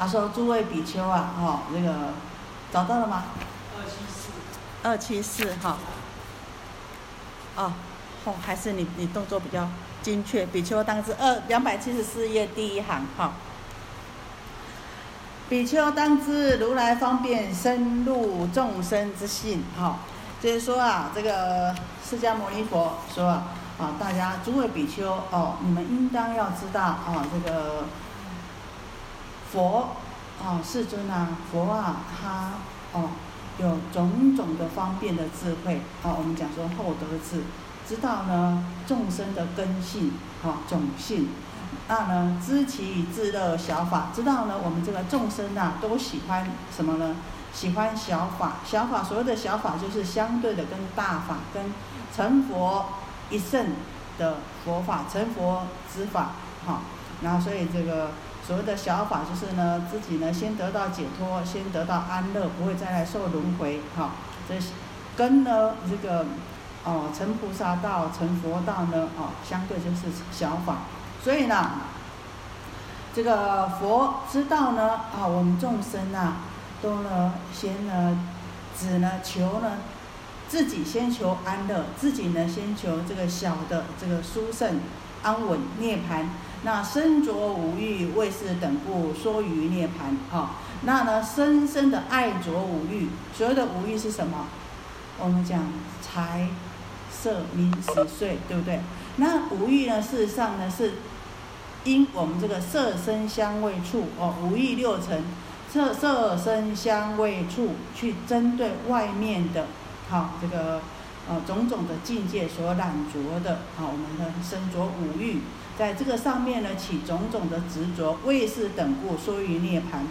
他说：“诸位比丘啊，哈，那个找到了吗？二七四，二七四哈。哦，哦，还是你你动作比较精确。比丘当知二两百七十四页第一行哈。比丘当知如来方便深入众生之性哈，就是说啊，这个释迦牟尼佛说啊，啊，大家诸位比丘哦，你们应当要知道啊，这个。佛，哦，世尊啊，佛啊，他哦，有种种的方便的智慧，哦，我们讲说厚德智，知道呢众生的根性，啊，种性，那呢知其自乐小法，知道呢我们这个众生呐都喜欢什么呢？喜欢小法，小法所谓的小法就是相对的跟大法跟成佛一圣的佛法，成佛之法，哈，然后所以这个。所谓的小法就是呢，自己呢先得到解脱，先得到安乐，不会再来受轮回。哈，这跟呢这个哦成菩萨道、成佛道呢哦相对就是小法。所以呢，这个佛知道呢啊，我们众生呐都呢先呢只呢求呢自己先求安乐，自己呢先求这个小的这个殊胜安稳涅槃。那身着无欲，为是等故说于涅盘。哈，那呢，深深的爱着无欲，所有的无欲是什么？我们讲财、色、名、食、睡，对不对？那无欲呢，事实上呢，是因我们这个色、身、香、味、触哦，五欲六尘，色、色、身、香、味、触，去针对外面的，好这个啊种种的境界所染着的，啊我们的身着五欲。在这个上面呢，起种种的执着，为是等故说于涅盘。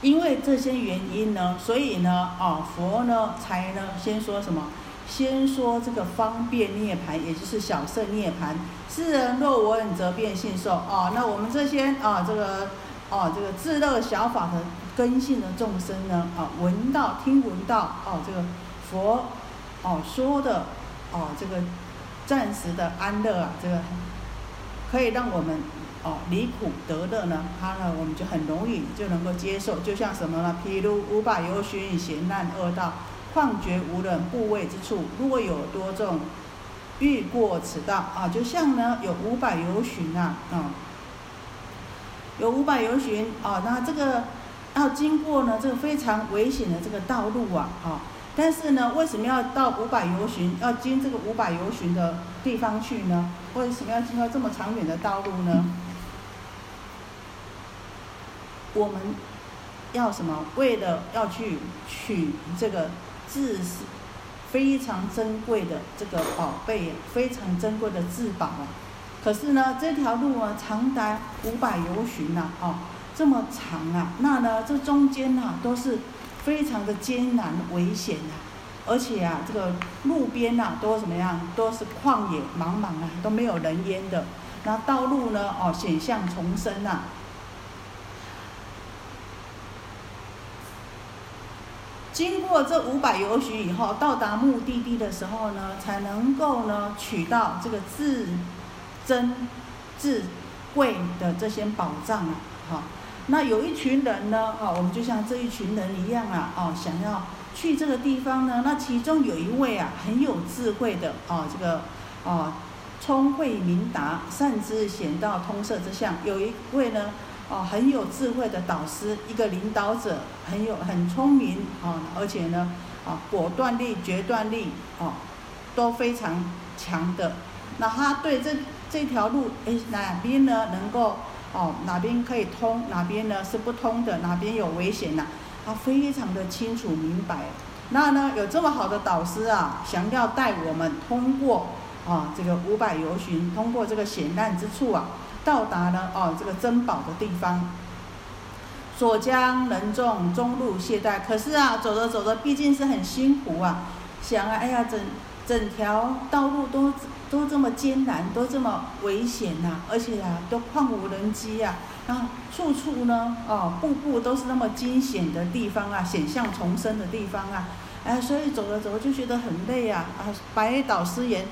因为这些原因呢，所以呢，啊，佛呢才呢先说什么？先说这个方便涅盘，也就是小圣涅盘。世人若闻，则变信受。哦，那我们这些啊，这个哦，这个自乐小法的根性的众生呢，啊，闻到听闻到哦，这个佛哦说的哦，这个暂时的安乐啊，这个。可以让我们哦离苦得乐呢，它呢我们就很容易就能够接受，就像什么呢？譬如五百由旬闲难恶道，况觉无人部位之处，若有多众欲过此道啊，就像呢有五百由旬啊，啊，有五百由旬啊，那这个要经过呢这个非常危险的这个道路啊，啊。但是呢，为什么要到五百游巡，要经这个五百游巡的地方去呢？为什么要经过这么长远的道路呢？我们要什么？为了要去取这个至是非常珍贵的这个宝贝，非常珍贵的至宝啊！可是呢，这条路啊，长达五百游巡呐，哦，这么长啊，那呢，这中间呐，都是。非常的艰难危险呐，而且啊，这个路边呐都怎么样？都是旷野茫茫啊，都没有人烟的。那道路呢？哦，险象丛生呐。经过这五百由许以后，到达目的地的时候呢，才能够呢取到这个至珍至贵的这些宝藏啊，哈。那有一群人呢，哦，我们就像这一群人一样啊，哦，想要去这个地方呢。那其中有一位啊，很有智慧的，哦，这个，哦，聪慧明达，善知显道通摄之相。有一位呢，哦，很有智慧的导师，一个领导者，很有很聪明，啊，而且呢，啊，果断力、决断力，哦，都非常强的。那他对这这条路，哎，哪边呢能够？哦，哪边可以通，哪边呢是不通的，哪边有危险呐？他非常的清楚明白。那呢，有这么好的导师啊，想要带我们通过啊这个五百游巡，通过这个险难之处啊，到达呢哦这个珍宝的地方。所将人众中路懈怠，可是啊，走着走着，毕竟是很辛苦啊。想啊，哎呀，整整条道路都。都这么艰难，都这么危险呐，而且啊，都旷无人迹呀，啊，处处呢，哦，步步都是那么惊险的地方啊，险象丛生的地方啊，哎，所以走着走着就觉得很累啊，啊，白导师言，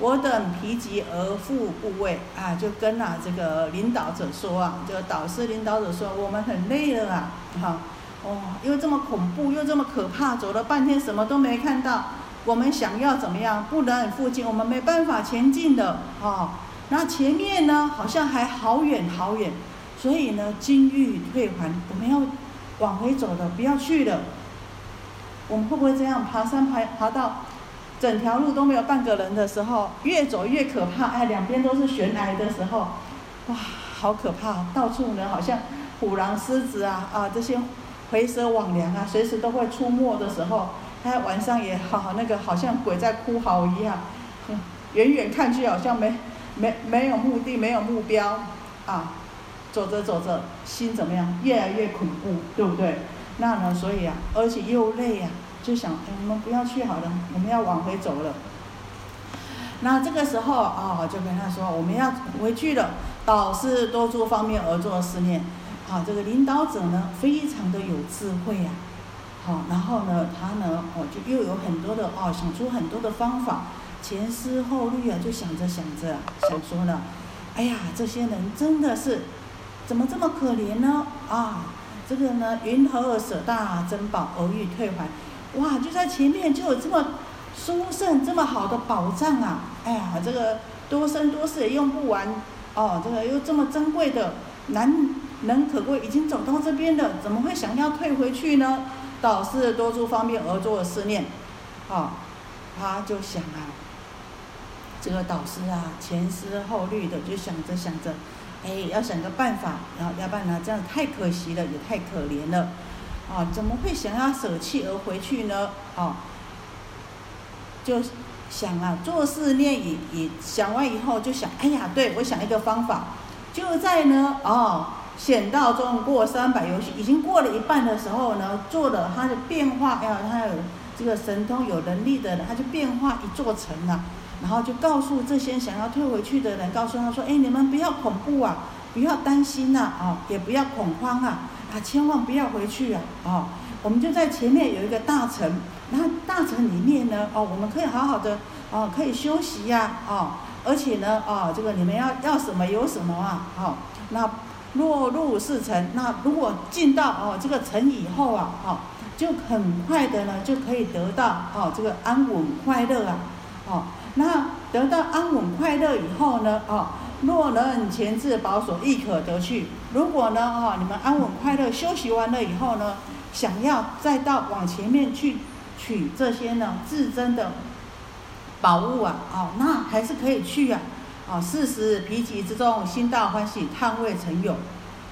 我等疲极而复不畏。啊，就跟啊这个领导者说啊，这个导师领导者说，我们很累了啊，哈，哦，又这么恐怖，又这么可怕，走了半天什么都没看到，我们想要怎么样？不能附近，我们没办法前进的啊。那前面呢，好像还好远好远，所以呢，金玉退还，我们要往回走的，不要去了。我们会不会这样爬山爬爬到？整条路都没有半个人的时候，越走越可怕。哎，两边都是悬崖的时候，哇，好可怕！到处呢，好像虎狼狮子啊啊，这些回蛇网梁啊，随时都会出没的时候，他，晚上也好，那个好像鬼在哭嚎一样。远远看去好像没没没有目的，没有目标啊。走着走着，心怎么样？越来越恐怖，对不对？那呢，所以啊，而且又累呀。就想，哎，我们不要去好了，我们要往回走了。那这个时候啊，就跟他说，我们要回去了。导师多做方面而做思念，啊，这个领导者呢，非常的有智慧呀。好，然后呢，他呢，哦，就又有很多的哦，想出很多的方法，前思后虑啊，就想着想着，想说呢，哎呀，这些人真的是怎么这么可怜呢？啊，这个呢，云何舍大珍宝而欲退还？哇，就在前面就有这么殊胜、这么好的宝藏啊！哎呀，这个多生多世也用不完哦。这个又这么珍贵的、难能可贵，已经走到这边了，怎么会想要退回去呢？导师多出方面而做的思念，啊，他就想啊，这个导师啊，前思后虑的，就想着想着，哎，要想个办法，然后要不然呢，这样太可惜了，也太可怜了。啊，怎么会想要舍弃而回去呢？啊，就想啊，做事念也也想完以后，就想，哎呀，对我想一个方法，就在呢，哦，险道中过三百游戏，已经过了一半的时候呢，做了他的变化，哎呀，他有这个神通有能力的人，他就变化一座城了，然后就告诉这些想要退回去的人，告诉他说，哎，你们不要恐怖啊，不要担心呐，啊，也不要恐慌啊。啊，千万不要回去啊！哦，我们就在前面有一个大城，然后大城里面呢，哦，我们可以好好的，哦，可以休息呀，哦，而且呢，哦，这个你们要要什么有什么啊，哦，那落入四尘，那如果进到哦这个尘以后啊，哦，就很快的呢就可以得到哦这个安稳快乐啊，哦，那得到安稳快乐以后呢，哦。若能前置保守，亦可得去。如果呢，哦，你们安稳快乐休息完了以后呢，想要再到往前面去取这些呢自珍的宝物啊，哦，那还是可以去啊。啊，四时疲极之中，心大欢喜，叹未成有。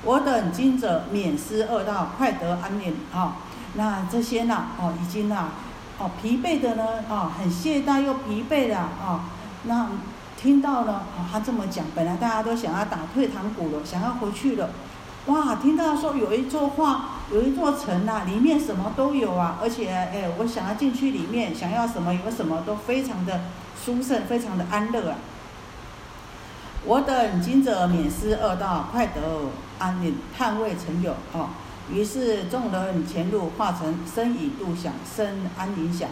我等今者免失恶道，快得安宁。啊，那这些呢，哦，已经啊，哦，疲惫的呢，啊，很懈怠又疲惫的啊，那。听到了，哦，他这么讲，本来大家都想要打退堂鼓了，想要回去了，哇！听到说有一座画，有一座城呐，里面什么都有啊，而且，哎，我想要进去里面，想要什么有什么，都非常的殊胜，非常的安乐啊。我等今者免失恶道，快得安宁，叹未成有哦。于是众人前路化成生以度想，生安宁想。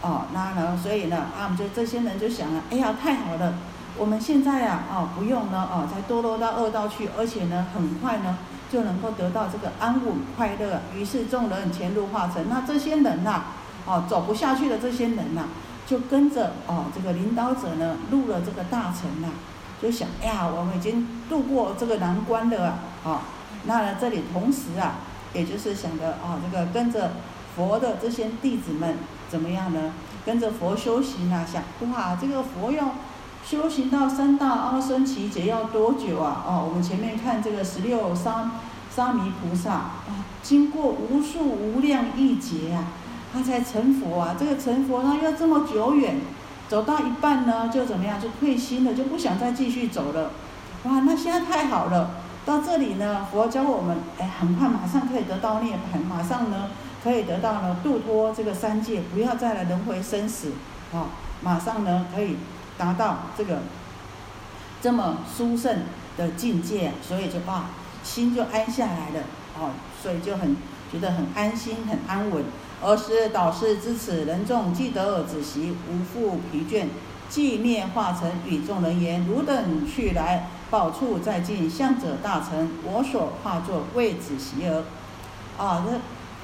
哦，那呢？所以呢，啊，我们就这些人就想了，哎呀，太好了！我们现在啊，哦，不用呢，哦，再堕落到恶道去，而且呢，很快呢，就能够得到这个安稳快乐。于是众人前路化成，那这些人呐，哦，走不下去的这些人呐，就跟着哦，这个领导者呢，入了这个大城呐，就想，哎呀，我们已经度过这个难关了啊，那，这里同时啊，也就是想着啊，这个跟着佛的这些弟子们。怎么样呢？跟着佛修行啊，想哇，这个佛要修行到三大阿僧祇劫要多久啊？哦，我们前面看这个十六沙沙弥菩萨啊，经过无数无量亿劫啊，他才成佛啊。这个成佛他要这么久远，走到一半呢，就怎么样，就退心了，就不想再继续走了。哇，那现在太好了，到这里呢，佛教我们，哎，很快马上可以得到涅槃，马上呢。可以得到呢，度脱这个三界，不要再来轮回生死，啊，马上呢可以达到这个这么殊胜的境界，所以就哇，心就安下来了，哦，所以就很觉得很安心、很安稳。而是导师知此人众，既得而止息，无复疲倦，寂灭化成与众人言：汝等去来，宝处在近，向者大成。我所化作为子席儿。啊，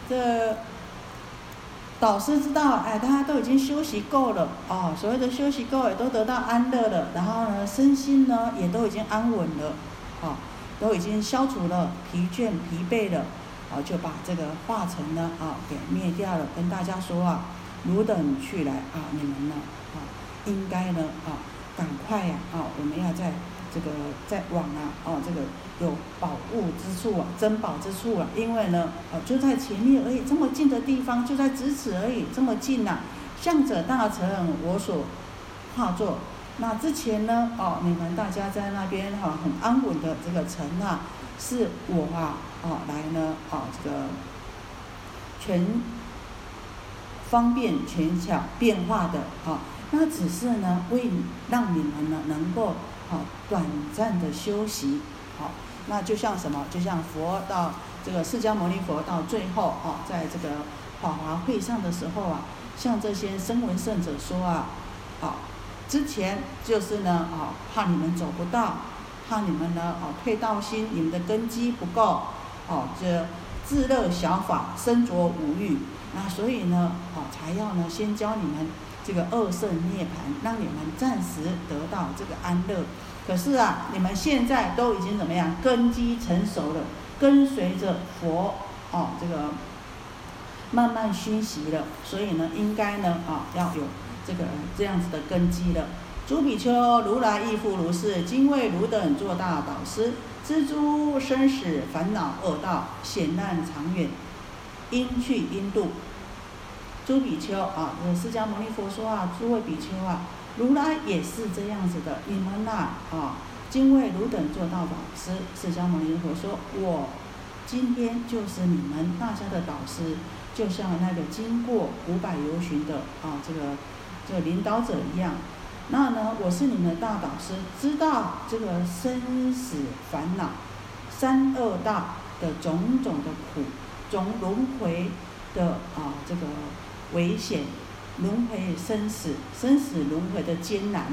这这导师知道，哎，大家都已经休息够了，啊，所谓的休息够，也都得到安乐了，然后呢，身心呢也都已经安稳了，啊，都已经消除了疲倦、疲惫了，啊，就把这个化成呢，啊，给灭掉了，跟大家说啊，汝等去来啊，你们呢，啊，应该呢，啊，赶快呀，啊，我们要在。这个在往啊，哦，这个有宝物之处啊，珍宝之处啊，因为呢，呃，就在前面而已，这么近的地方，就在咫尺而已，这么近呐。向者大成，我所化作。那之前呢，哦，你们大家在那边哈，很安稳的这个城啊，是我啊，哦，来呢，哦，这个全方便、全巧变化的啊，那只是呢，为让你们呢，能够。好，短暂的休息，好，那就像什么？就像佛到这个释迦牟尼佛到最后啊，在这个法华会上的时候啊，向这些声闻圣者说啊，好，之前就是呢啊，怕你们走不到，怕你们呢啊退道心，你们的根基不够，哦，这自乐小法，身着五欲，那所以呢，哦，才要呢先教你们。这个二圣涅盘，让你们暂时得到这个安乐。可是啊，你们现在都已经怎么样？根基成熟了，跟随着佛哦，这个慢慢熏习了。所以呢，应该呢啊，要有这个这样子的根基了。诸比丘，如来亦复如是。今为汝等做大导师，知诸生死烦恼恶道，险难长远，应去应度。诸比丘啊，这释迦牟尼佛说啊，诸位比丘啊，如来也是这样子的。你们呐啊，今为汝等做到导师。释迦牟尼佛说，我今天就是你们大家的导师，就像那个经过五百游巡的啊，这个这个领导者一样。那呢，我是你们的大导师，知道这个生死烦恼、三恶道的种种的苦，种轮回的啊这个。危险，轮回生死，生死轮回的艰难，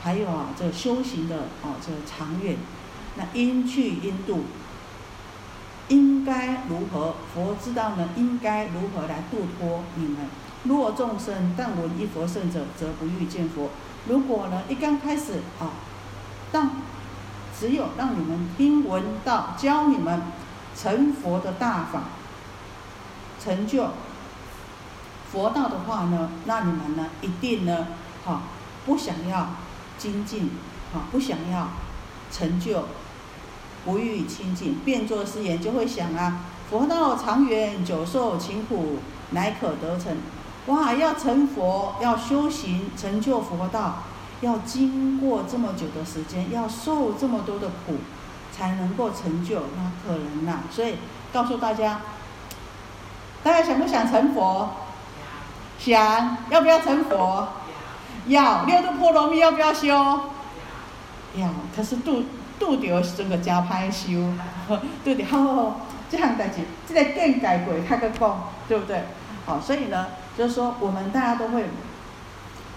还有啊，这修行的啊，这长远，那应去应度，应该如何？佛知道呢？应该如何来度脱你们？若众生但闻一佛圣者，则不欲见佛。如果呢，一刚开始啊，当只有让你们听闻到教你们成佛的大法，成就。佛道的话呢，那你们呢一定呢，哈，不想要精进，哈，不想要成就，不欲亲近，变作是言，就会想啊，佛道长远久受勤苦，乃可得成。哇，要成佛，要修行成就佛道，要经过这么久的时间，要受这么多的苦，才能够成就，那可能呐。所以告诉大家，大家想不想成佛？想要不要成佛？要六度波罗蜜要不要修？要。可是度度掉整个加派修，度掉好这样代志，这个更改过他个讲，对不对？好，所以呢，就是说我们大家都会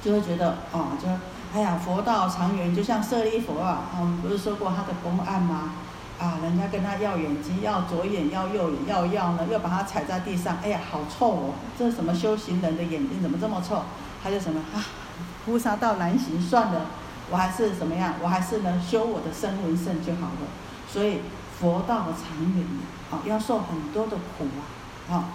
就会觉得哦，就哎呀，佛道长远，就像舍利佛啊，我们不是说过他的公案吗？啊，人家跟他要眼睛，要左眼，要右眼，要要呢，又把他踩在地上，哎呀，好臭哦！这什么修行人的眼睛怎么这么臭？他就什么啊，菩萨道难行，算了，我还是怎么样？我还是能修我的身为圣就好了。所以佛道长远啊，要受很多的苦啊，啊，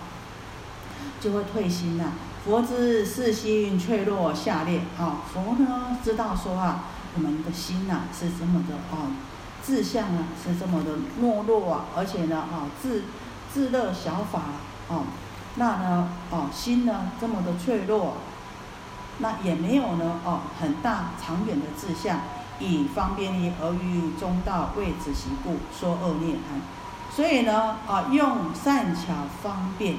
就会退心呐。佛之世心脆弱下劣啊，佛呢知道说啊，我们的心呐是这么的啊。志向啊是这么的懦弱啊，而且呢啊自自乐小法啊，那呢啊心呢这么的脆弱，那也没有呢哦很大长远的志向，以方便力而于中道位置习故说恶涅槃，所以呢啊用善巧方便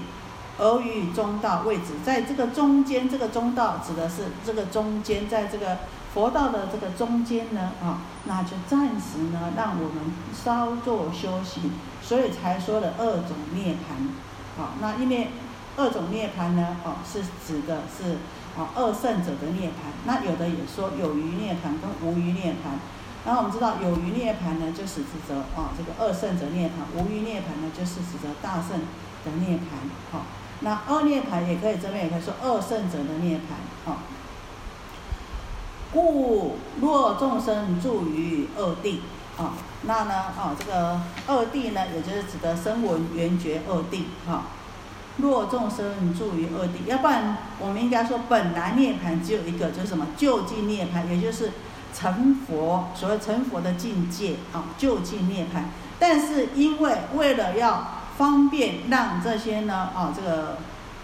而于中道位置，在这个中间这个中道指的是这个中间在这个。佛道的这个中间呢，啊，那就暂时呢，让我们稍作休息，所以才说了二种涅槃，啊，那因为二种涅槃呢，哦，是指的是啊二圣者的涅槃。那有的也说有余涅槃跟无余涅槃。然后我们知道有余涅槃呢，就是指责啊这个二圣者涅槃；无余涅槃呢，就是指责大圣的涅槃。好，那二涅槃也可以这边也可以说二圣者的涅槃。好，故若众生住于二地。啊，那呢？啊，这个二地呢，也就是指的声闻缘觉二地。哈，若众生住于二地，要不然我们应该说本来涅槃只有一个，就是什么就近涅槃，也就是成佛，所谓成佛的境界啊，就近涅槃。但是因为为了要方便让这些呢，啊，这个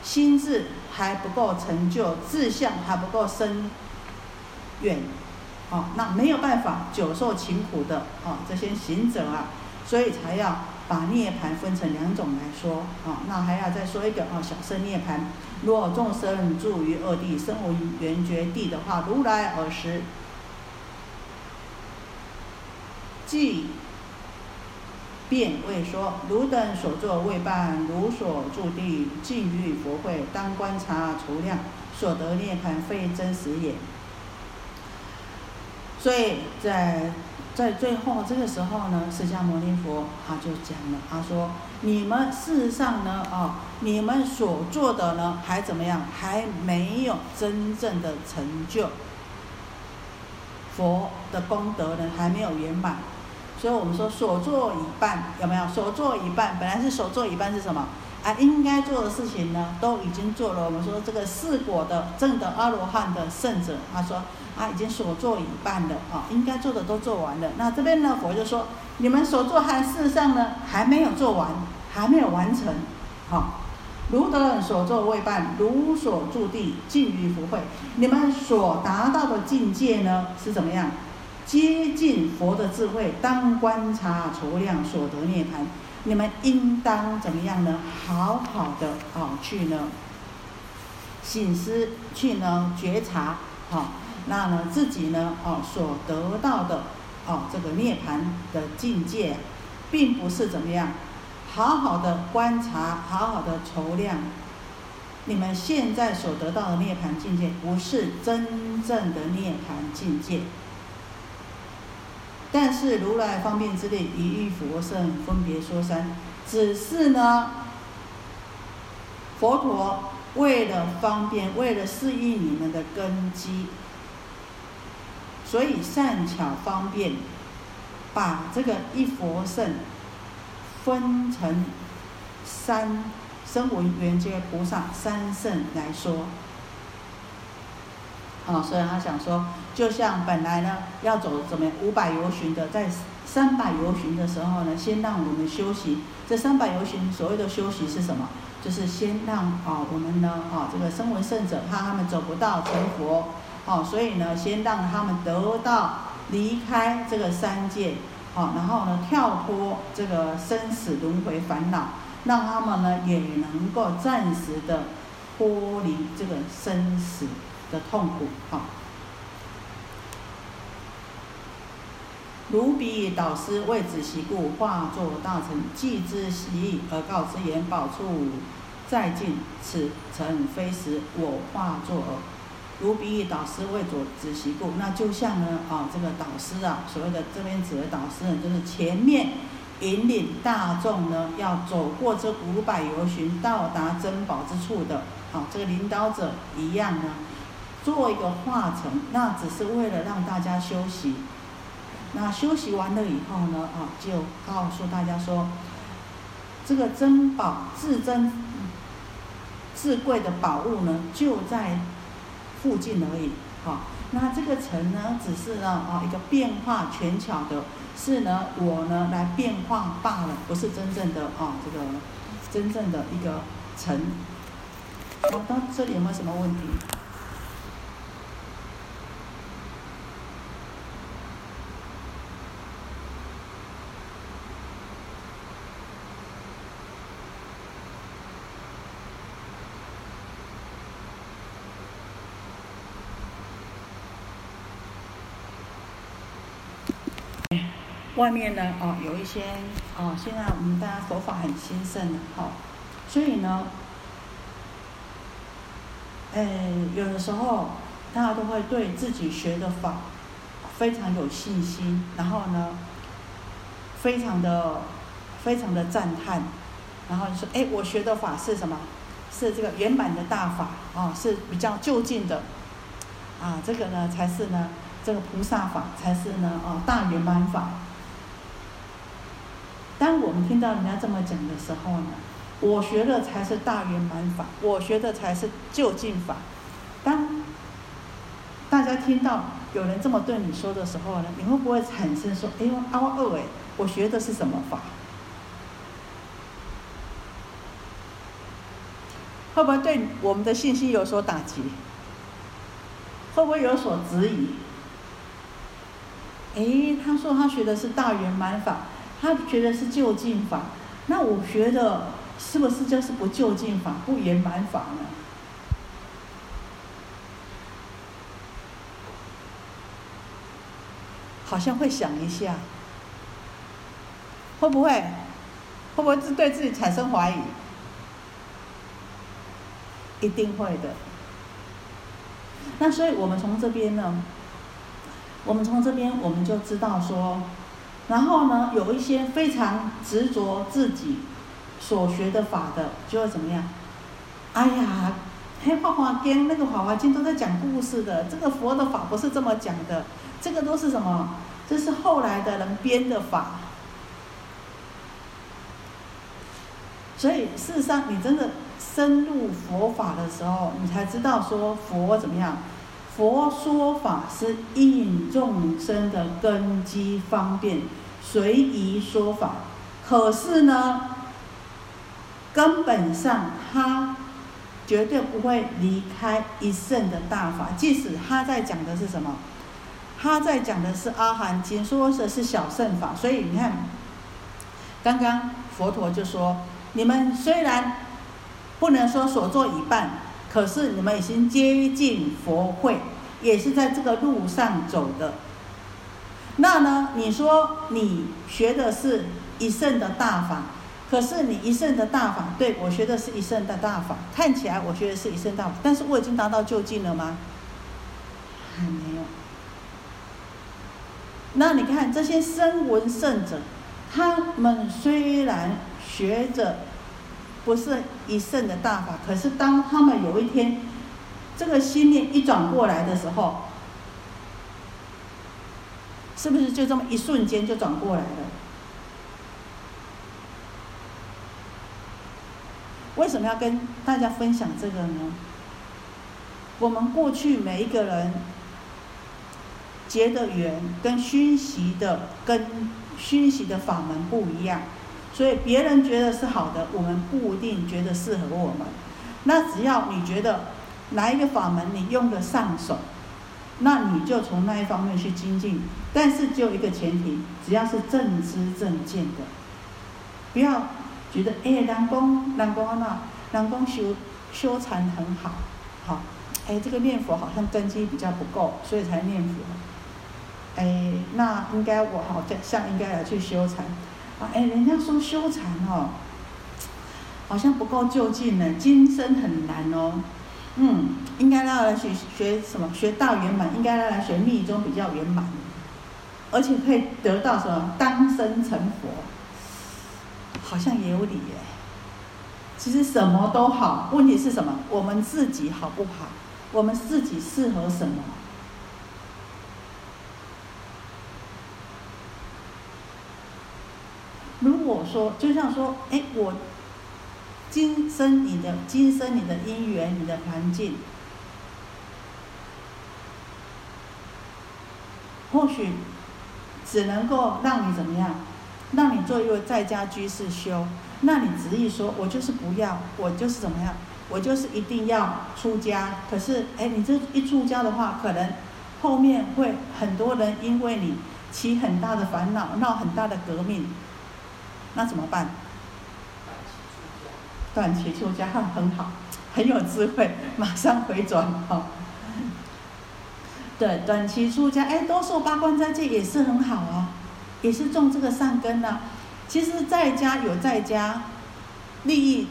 心智还不够成就，志向还不够深远。哦，那没有办法久受勤苦的哦，这些行者啊，所以才要把涅盘分成两种来说啊。那还要再说一个哦，小圣涅槃。若众生住于二地，生无缘觉地的话，如来尔时，即便为说：汝等所作未办，汝所住地尽于佛会，当观察除量，所得涅盘非真实也。所以在在最后这个时候呢，释迦牟尼佛他就讲了，他说：“你们事实上呢，哦，你们所做的呢，还怎么样？还没有真正的成就，佛的功德呢，还没有圆满。所以我们说所做一半，有没有？所做一半，本来是所做一半是什么？啊，应该做的事情呢，都已经做了。我们说这个四果的正的阿罗汉的圣者，他说。”啊已经所做一半了啊，应该做的都做完了。那这边呢，佛就说，你们所做还事实上呢还没有做完，还没有完成。好，如等所作未办，如所住地尽于福慧。你们所达到的境界呢是怎么样？接近佛的智慧，当观察除量所得涅槃。你们应当怎么样呢？好好的啊，去呢，醒思，去呢觉察，好。那呢，自己呢，哦，所得到的，哦，这个涅槃的境界，并不是怎么样，好好的观察，好好的筹量，你们现在所得到的涅槃境界，不是真正的涅槃境界。但是如来方便之力，一遇佛圣分别说三，只是呢，佛陀为了方便，为了适应你们的根基。所以善巧方便，把这个一佛圣分成三声闻缘觉菩萨三圣来说。啊，所以他想说，就像本来呢要走怎么五百游巡的，在三百游巡的时候呢，先让我们休息。这三百游巡所谓的休息是什么？就是先让啊我们呢啊这个声闻圣者怕他们走不到成佛。哦，所以呢，先让他们得到离开这个三界，好，然后呢，跳脱这个生死轮回烦恼，让他们呢也能够暂时的脱离这个生死的痛苦，哈。如彼导师为子习故，化作大臣，既知习而告之言：宝处再进，此诚非实，我化作耳。如彼导师为左子习故，那就像呢啊，这个导师啊，所谓的这边指的导师呢，就是前面引领大众呢，要走过这五百游巡，到达珍宝之处的，好，这个领导者一样呢，做一个化成，那只是为了让大家休息。那休息完了以后呢，啊，就告诉大家说，这个珍宝至珍、至贵的宝物呢，就在。附近而已，好，那这个城呢，只是呢，啊，一个变化权巧的，是呢，我呢来变化罢了，不是真正的啊，这个真正的一个城。好，到这里有没有什么问题？外面呢，哦，有一些，哦，现在我们大家佛法很兴盛的，好，所以呢，呃，有的时候大家都会对自己学的法非常有信心，然后呢，非常的非常的赞叹，然后说：“哎，我学的法是什么？是这个圆满的大法啊，是比较就近的啊，这个呢才是呢，这个菩萨法才是呢，哦，大圆满法。”当我们听到人家这么讲的时候呢？我学的才是大圆满法，我学的才是就近法。当大家听到有人这么对你说的时候呢，你会不会产生说：“哎呦，阿二哎，我学的是什么法？”会不会对我们的信心有所打击？会不会有所质疑？哎，他说他学的是大圆满法，他觉得是就近法，那我觉得。是不是就是不就近法、不圆满法呢？好像会想一下，会不会？会不会是对自己产生怀疑？一定会的。那所以我们从这边呢，我们从这边我们就知道说，然后呢，有一些非常执着自己。所学的法的就会怎么样？哎呀，黑华华经那个华华经都在讲故事的，这个佛的法不是这么讲的，这个都是什么？这是后来的人编的法。所以事实上，你真的深入佛法的时候，你才知道说佛怎么样？佛说法是应众生的根基方便，随宜说法。可是呢？根本上，他绝对不会离开一圣的大法。即使他在讲的是什么，他在讲的是阿含经，说的是小圣法。所以你看，刚刚佛陀就说：你们虽然不能说所做已半，可是你们已经接近佛会，也是在这个路上走的。那呢？你说你学的是一圣的大法？可是你一圣的大法，对我学的是一圣的大法，看起来我学的是一圣大法，但是我已经达到就近了吗？还没有。那你看这些声闻圣者，他们虽然学着不是一圣的大法，可是当他们有一天这个心念一转过来的时候，是不是就这么一瞬间就转过来了？为什么要跟大家分享这个呢？我们过去每一个人结的缘跟熏习的跟熏习的法门不一样，所以别人觉得是好的，我们不一定觉得适合我们。那只要你觉得哪一个法门你用得上手，那你就从那一方面去精进。但是就一个前提，只要是正知正见的，不要。觉得哎，人工人工安那，南宫修修禅很好，好，哎，这个念佛好像根基比较不够，所以才念佛。哎，那应该我好像应该来去修禅，哎，人家说修禅哦，好像不够就近呢，今生很难哦，嗯，应该要来学学什么？学大圆满，应该要来学密宗比较圆满，而且可以得到什么？当生成佛。好像也有理耶。其实什么都好，问题是什么？我们自己好不好？我们自己适合什么？如果说，就像说，哎，我今生你的今生你的因缘，你的环境，或许只能够让你怎么样？让你做一位在家居士修，那你执意说，我就是不要，我就是怎么样，我就是一定要出家。可是，哎，你这一出家的话，可能后面会很多人因为你起很大的烦恼，闹很大的革命，那怎么办？短期出家很好，很有智慧，马上回转哈。对，短期出家，哎，多受八关斋戒也是很好啊。也是种这个善根呐。其实在家有在家利益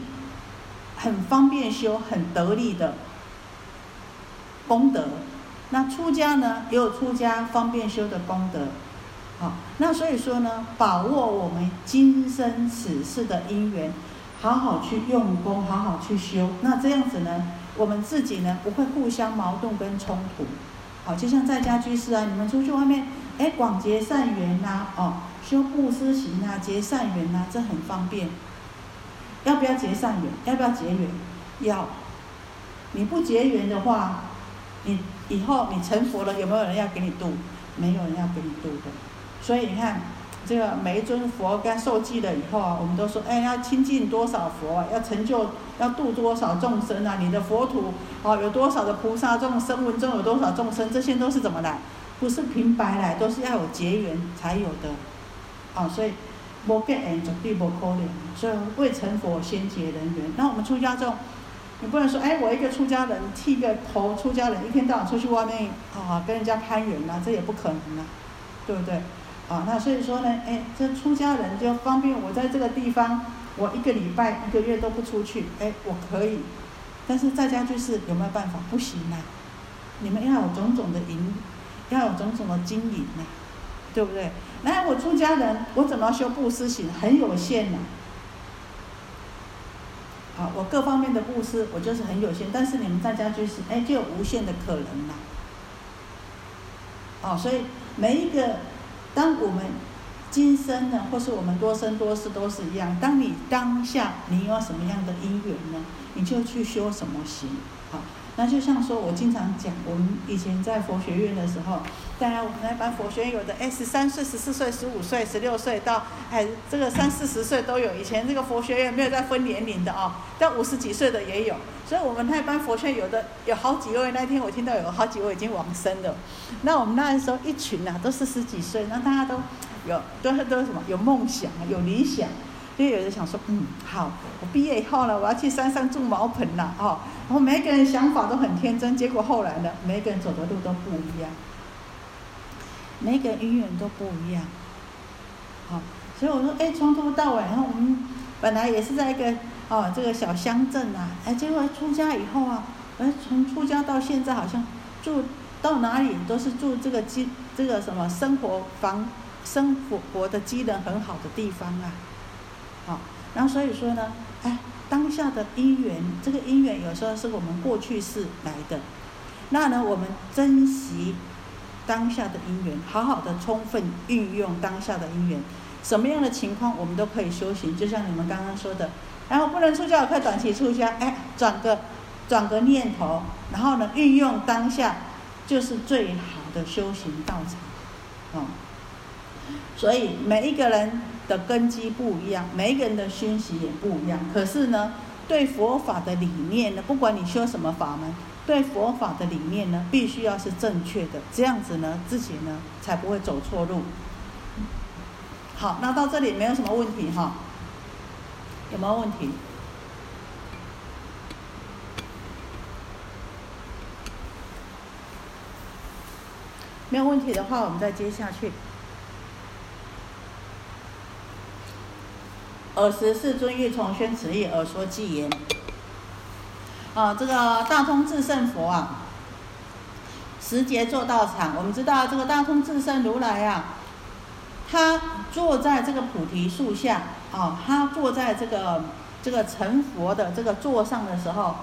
很方便修、很得力的，功德。那出家呢，也有出家方便修的功德。好，那所以说呢，把握我们今生此世的因缘，好好去用功，好好去修。那这样子呢，我们自己呢，不会互相矛盾跟冲突。好，就像在家居士啊，你们出去外面，哎，广结善缘呐，哦，修布施行啊，结善缘呐，这很方便。要不要结善缘？要不要结缘？要。你不结缘的话，你以后你成佛了，有没有人要给你渡？没有人要给你渡的。所以你看，这个每一尊佛刚受记了以后啊，我们都说，哎，要亲近多少佛？要成就，要度多少众生啊？你的佛土哦，有多少的菩萨众生？文中有多少众生？这些都是怎么来？不是平白来，都是要有结缘才有的。啊，所以无结缘绝对不可能。所以未成佛先结人缘。那我们出家众。你不能说，哎，我一个出家人剃个头，出家人一天到晚出去外面啊，跟人家攀缘呐，这也不可能啊，对不对？啊，那所以说呢，哎，这出家人就方便我在这个地方，我一个礼拜、一个月都不出去，哎，我可以。但是在家就是有没有办法？不行啊！你们要有种种的营，要有种种的经营呐，对不对？那我出家人，我怎么修布施行？很有限呐。啊，我各方面的布施，我就是很有限，但是你们在家就是，哎，就有无限的可能啦。哦，所以每一个，当我们今生呢，或是我们多生多世都是一样，当你当下你有什么样的因缘呢，你就去修什么行，好。那就像说，我经常讲，我们以前在佛学院的时候，当然我们那班佛学院有的，哎，十三岁、十四岁、十五岁、十六岁到，哎，这个三四十岁都有。以前这个佛学院没有在分年龄的哦，到五十几岁的也有。所以我们那班佛学院有的有好几位，那天我听到有好几位已经往生了。那我们那时候一群呐，都是十几岁，那大家都有都都什么有梦想，有理想。所以有人想说，嗯，好，我毕业以后呢，我要去山上种茅棚了，哦，然后每个人想法都很天真，结果后来呢，每个人走的路都不一样，每个人永远都不一样，好，所以我说，哎，从头到尾，然后我们本来也是在一个哦这个小乡镇啊，哎，结果出家以后啊，哎，从出家到现在好像住到哪里都是住这个基这个什么生活房生活活的机能很好的地方啊。好，然后所以说呢，哎，当下的因缘，这个因缘有时候是我们过去世来的，那呢，我们珍惜当下的因缘，好好的充分运用当下的因缘，什么样的情况我们都可以修行，就像你们刚刚说的，然后不能出家，快短期出家，哎，转个转个念头，然后呢，运用当下就是最好的修行道场，哦，所以每一个人。的根基不一样，每一个人的熏习也不一样。可是呢，对佛法的理念呢，不管你修什么法门，对佛法的理念呢，必须要是正确的，这样子呢，自己呢才不会走错路。好，那到这里没有什么问题哈？有没有问题？没有问题的话，我们再接下去。尔时世尊欲重宣此意，而说偈言：啊，这个大通智胜佛啊，时节做道场。我们知道这个大通智胜如来啊，他坐在这个菩提树下啊，他坐在这个这个成佛的这个座上的时候，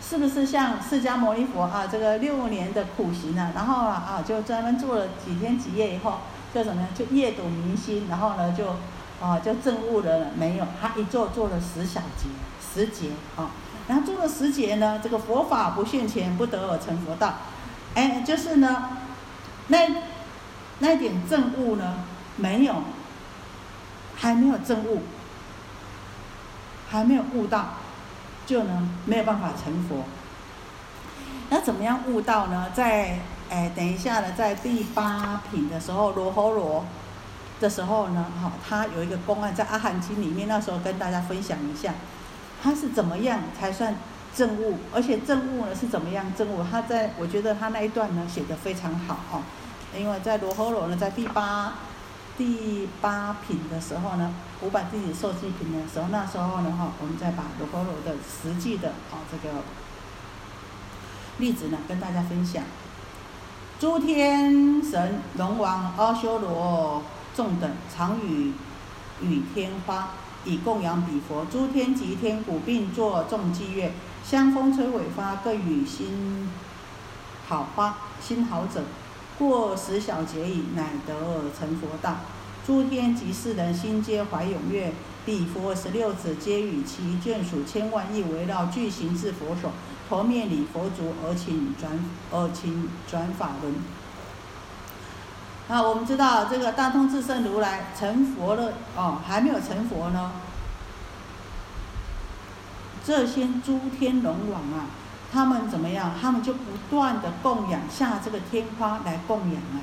是不是像释迦牟尼佛啊？这个六年的苦行呢，然后啊啊，就专门做了几天几夜以后，就怎么呢？就夜睹明星，然后呢就。啊，就证悟了没有？他一做做了十小节，十节啊，然后做了十节呢，这个佛法不现前，不得而成佛道。哎，就是呢，那那点证悟呢，没有，还没有证悟，还没有悟到，就呢没有办法成佛。那怎么样悟道呢？在哎，等一下呢，在第八品的时候，罗侯罗。的时候呢，哈，他有一个公案在《阿含经》里面，那时候跟大家分享一下，他是怎么样才算正悟，而且正悟呢是怎么样正悟？他在我觉得他那一段呢写的非常好哦，因为在罗诃罗呢在第八第八品的时候呢，五百弟子受记品的时候，那时候呢哈，我们再把罗诃罗的实际的啊这个例子呢，跟大家分享。诸天神龙王阿修罗众等，常与与天花，以供养彼佛。诸天及天鼓，并作众伎乐，香风吹尾花，各与心好花心好者，过十小节矣，乃得成佛道。诸天及世人心皆怀踊跃，彼佛十六子皆与其眷属千万亿围绕，具行至佛所，头面礼佛足，而请转而请转法轮。啊，我们知道这个大通智胜如来成佛了哦，还没有成佛呢。这些诸天龙王啊，他们怎么样？他们就不断的供养下这个天花来供养啊。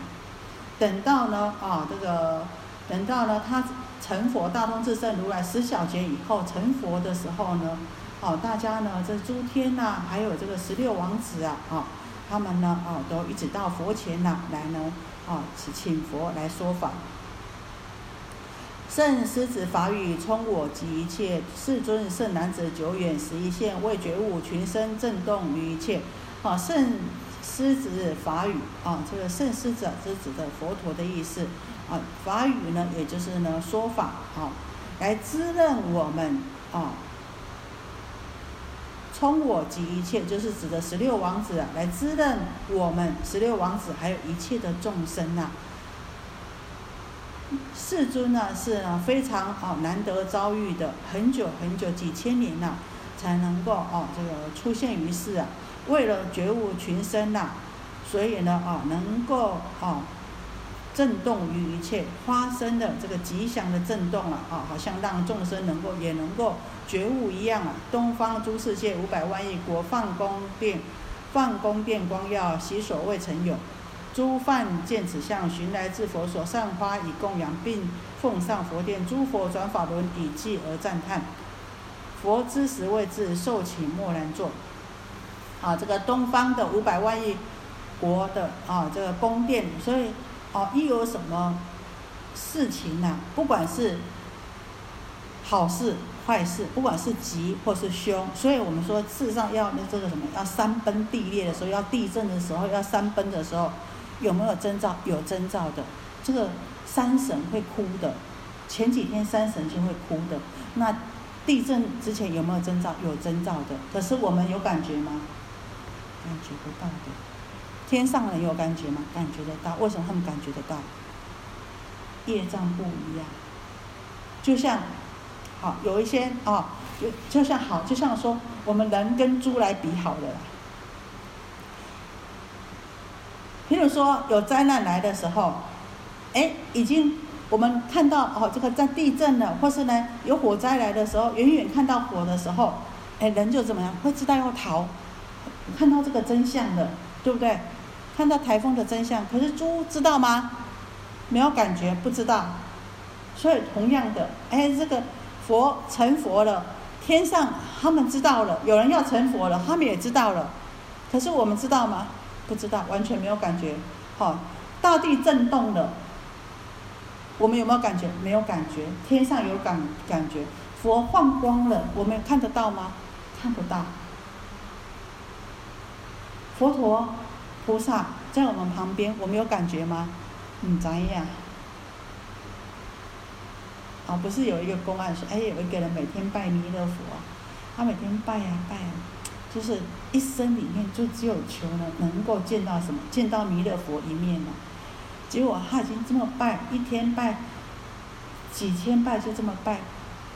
等到呢啊这个。等到呢，他成佛大通智胜如来十小劫以后成佛的时候呢，哦，大家呢，这诸天呐，还有这个十六王子啊，哦，他们呢，哦，都一直到佛前呐来呢，啊，请请佛来说法。圣狮子法语充我及一切世尊圣男子久远十一现为觉悟群生震动于一切，啊，圣狮子法语啊，这个圣狮子是指的佛陀的意思。啊，法语呢，也就是呢说法啊，来滋润我们啊，充我及一切，就是指的十六王子，来滋润我们十六王子，还有一切的众生呐。世尊呢是非常啊难得遭遇的，很久很久几千年呐，才能够啊这个出现于世啊，为了觉悟群生呐，所以呢啊能够啊。震动于一切发生的这个吉祥的震动啊，啊，好像让众生能够也能够觉悟一样啊。东方诸世界五百万亿国放宫殿，放宫殿光耀，洗所未曾有。诸梵见此相，寻来至佛所，散花以供养，并奉上佛殿。诸佛转法轮以记而赞叹。佛之时未至，受请默然坐。啊，这个东方的五百万亿国的啊，这个宫殿，所以。哦，一有什么事情呐，不管是好事坏事，不管是吉或是凶，所以我们说，事实上要那这个什么，要山崩地裂的时候，要地震的时候，要山崩的时候，有没有征兆？有征兆的，这个山神会哭的。前几天山神就会哭的。那地震之前有没有征兆？有征兆的。可是我们有感觉吗？感觉不到的。天上人有感觉吗？感觉得到，为什么他们感觉得到？业障不一样，就像，好有一些啊，就就像好，就像说我们人跟猪来比好了。譬如说有灾难来的时候，哎，已经我们看到哦，这个在地震了，或是呢有火灾来的时候，远远看到火的时候，哎，人就怎么样？会知道要逃，看到这个真相的，对不对？看到台风的真相，可是猪知道吗？没有感觉，不知道。所以同样的，哎，这个佛成佛了，天上他们知道了，有人要成佛了，他们也知道了。可是我们知道吗？不知道，完全没有感觉。好，大地震动了，我们有没有感觉？没有感觉。天上有感感觉，佛放光了，我们看得到吗？看不到。佛陀。菩萨在我们旁边，我们有感觉吗？嗯，怎样？啊，不是有一个公案说，哎，有一个人每天拜弥勒佛，他每天拜呀拜啊，就是一生里面就只有求呢，能够见到什么？见到弥勒佛一面了。结果他已经这么拜，一天拜几千拜，就这么拜，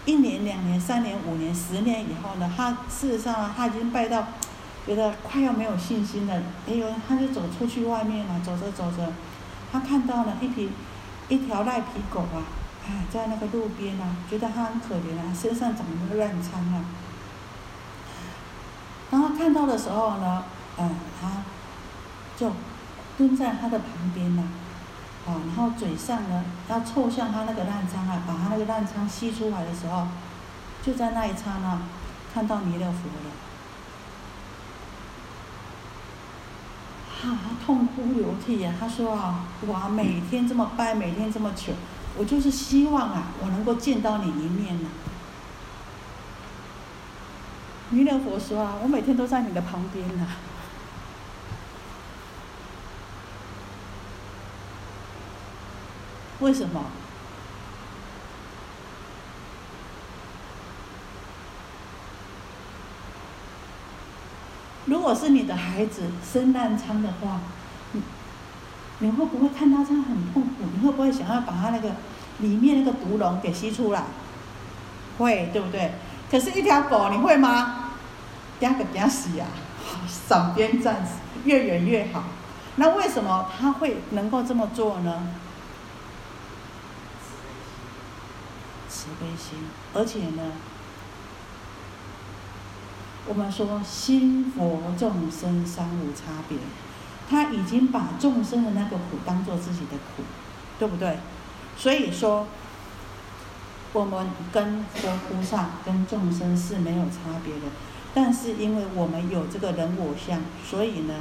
一年、两年、三年、五年、十年以后呢，他事实上他已经拜到。觉得快要没有信心了，哎呦，他就走出去外面了，走着走着，他看到了一匹一条赖皮狗啊，哎，在那个路边啊，觉得它很可怜啊，身上长那个烂疮啊。当他看到的时候呢，嗯，他就蹲在他的旁边呐，啊，然后嘴上呢要凑向他那个烂疮啊，把他那个烂疮吸出来的时候，就在那一刹那看到弥勒佛了。他痛哭流涕啊他说啊我每天这么掰每天这么求我就是希望啊我能够见到你一面呢弥勒佛说啊我每天都在你的旁边呢为什么？如果是你的孩子生烂疮的话，你你会不会看到他很痛苦？你会不会想要把他那个里面那个毒脓给吸出来？会，对不对？可是，一条狗你会吗？嗲个嗲死呀！闪边站，越远越好。那为什么他会能够这么做呢？慈悲心，而且呢？我们说心佛众生三无差别，他已经把众生的那个苦当做自己的苦，对不对？所以说，我们跟佛菩萨、跟众生是没有差别的，但是因为我们有这个人我相，所以呢，